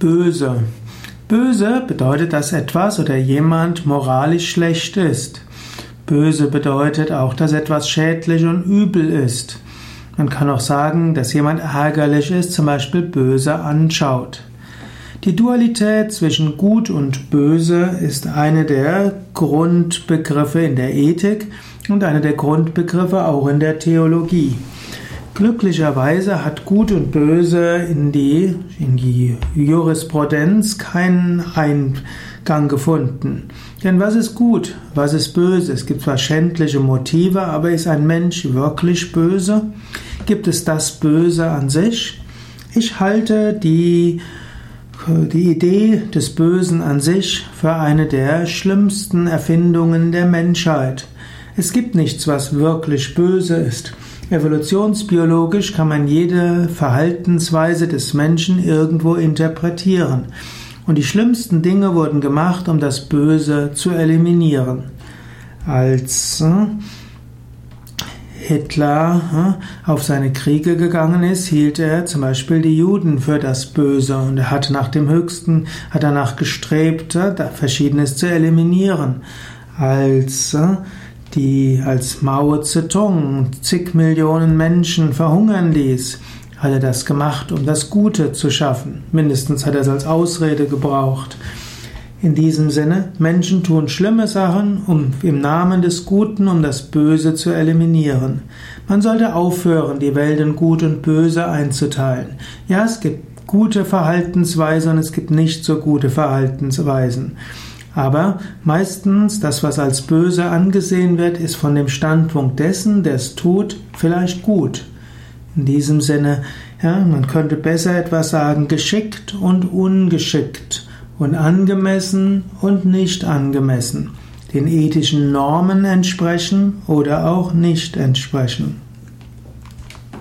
Böse. Böse bedeutet, dass etwas oder jemand moralisch schlecht ist. Böse bedeutet auch, dass etwas schädlich und übel ist. Man kann auch sagen, dass jemand ärgerlich ist, zum Beispiel böse anschaut. Die Dualität zwischen Gut und Böse ist eine der Grundbegriffe in der Ethik und eine der Grundbegriffe auch in der Theologie. Glücklicherweise hat Gut und Böse in die, in die Jurisprudenz keinen Eingang gefunden. Denn was ist gut? Was ist böse? Es gibt zwar schändliche Motive, aber ist ein Mensch wirklich böse? Gibt es das Böse an sich? Ich halte die, die Idee des Bösen an sich für eine der schlimmsten Erfindungen der Menschheit. Es gibt nichts, was wirklich böse ist. Evolutionsbiologisch kann man jede Verhaltensweise des Menschen irgendwo interpretieren. Und die schlimmsten Dinge wurden gemacht, um das Böse zu eliminieren. Als äh, Hitler äh, auf seine Kriege gegangen ist, hielt er zum Beispiel die Juden für das Böse und er hat nach dem Höchsten, hat danach gestrebt, äh, Verschiedenes zu eliminieren. Als die als Mao Zedong zig Millionen Menschen verhungern ließ, hat er das gemacht, um das Gute zu schaffen. Mindestens hat er es als Ausrede gebraucht. In diesem Sinne, Menschen tun schlimme Sachen, um im Namen des Guten, um das Böse zu eliminieren. Man sollte aufhören, die Welt in Gut und Böse einzuteilen. Ja, es gibt gute Verhaltensweisen und es gibt nicht so gute Verhaltensweisen. Aber meistens das, was als böse angesehen wird, ist von dem Standpunkt dessen, der es tut, vielleicht gut. In diesem Sinne, ja, man könnte besser etwas sagen, geschickt und ungeschickt und angemessen und nicht angemessen, den ethischen Normen entsprechen oder auch nicht entsprechen.